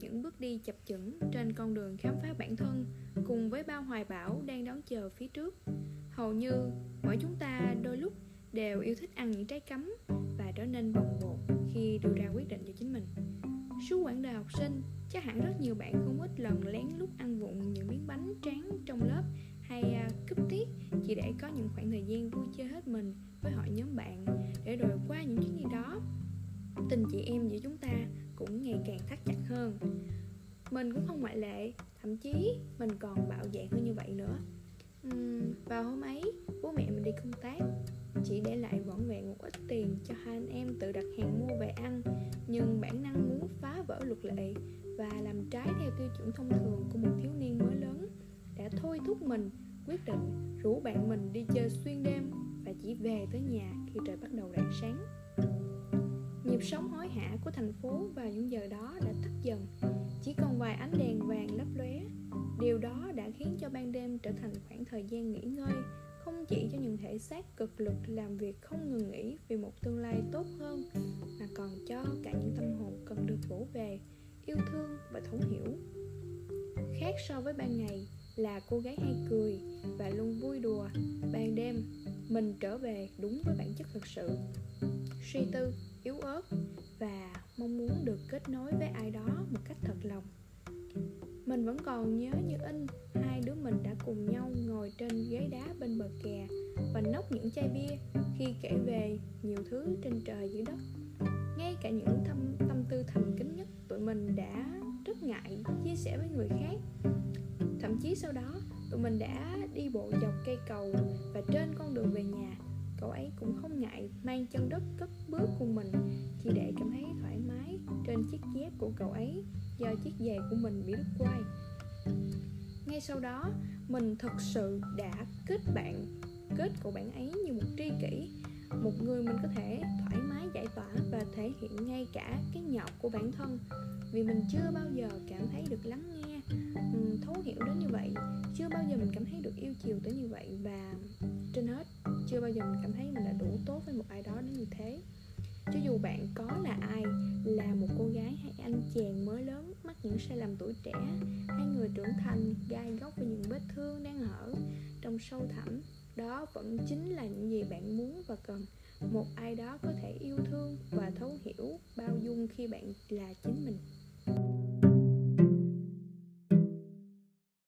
những bước đi chập chững trên con đường khám phá bản thân cùng với bao hoài bão đang đón chờ phía trước. Hầu như mỗi chúng ta đôi lúc đều yêu thích ăn những trái cấm và trở nên bồng bột khi đưa ra quyết định cho chính mình. Suốt quãng đời học sinh, chắc hẳn rất nhiều bạn không ít lần lén lút ăn vụng những miếng bánh tráng trong lớp hay à, cúp tiết chỉ để có những khoảng thời gian vui chơi hết mình với hội nhóm bạn để rồi qua những chuyến đi đó. Tình chị em giữa chúng ta cũng ngày càng thắt chặt hơn. Mình cũng không ngoại lệ thậm chí mình còn bạo dạn hơn như vậy nữa. Uhm, vào hôm ấy bố mẹ mình đi công tác chỉ để lại vỏn vẹn một ít tiền cho hai anh em tự đặt hàng mua về ăn. Nhưng bản năng muốn phá vỡ luật lệ và làm trái theo tiêu chuẩn thông thường của một thiếu niên mới lớn đã thôi thúc mình quyết định rủ bạn mình đi chơi xuyên đêm và chỉ về tới nhà khi trời bắt đầu rạng sáng nhịp sống hối hả của thành phố vào những giờ đó đã tắt dần. Chỉ còn vài ánh đèn vàng lấp lóe. Điều đó đã khiến cho ban đêm trở thành khoảng thời gian nghỉ ngơi, không chỉ cho những thể xác cực lực làm việc không ngừng nghỉ vì một tương lai tốt hơn, mà còn cho cả những tâm hồn cần được vỗ về, yêu thương và thấu hiểu. Khác so với ban ngày là cô gái hay cười và luôn vui đùa, ban đêm mình trở về đúng với bản chất thực sự. Suy tư yếu ớt và mong muốn được kết nối với ai đó một cách thật lòng. Mình vẫn còn nhớ như in hai đứa mình đã cùng nhau ngồi trên ghế đá bên bờ kè và nốc những chai bia khi kể về nhiều thứ trên trời dưới đất. Ngay cả những tâm, tâm tư thầm kín nhất tụi mình đã rất ngại chia sẻ với người khác. Thậm chí sau đó tụi mình đã đi bộ dọc cây cầu và trên con đường về nhà cậu ấy cũng không ngại mang chân đất cất bước cùng mình, chỉ để cảm thấy thoải mái trên chiếc dép của cậu ấy do chiếc giày của mình bị đứt quai. Ngay sau đó, mình thật sự đã kết bạn, kết cậu bạn ấy như một tri kỷ, một người mình có thể thoải mái giải tỏa và thể hiện ngay cả cái nhọc của bản thân. Vì mình chưa bao giờ cảm thấy được lắng nghe ừ, thấu hiểu đến như vậy, chưa bao giờ mình cảm thấy được yêu chiều tới như vậy và giờ mình cảm thấy mình đã đủ tốt với một ai đó đến như thế. Cho dù bạn có là ai, là một cô gái hay anh chàng mới lớn mắc những sai lầm tuổi trẻ, hay người trưởng thành gai góc với những vết thương đang hở trong sâu thẳm, đó vẫn chính là những gì bạn muốn và cần. Một ai đó có thể yêu thương và thấu hiểu bao dung khi bạn là chính mình.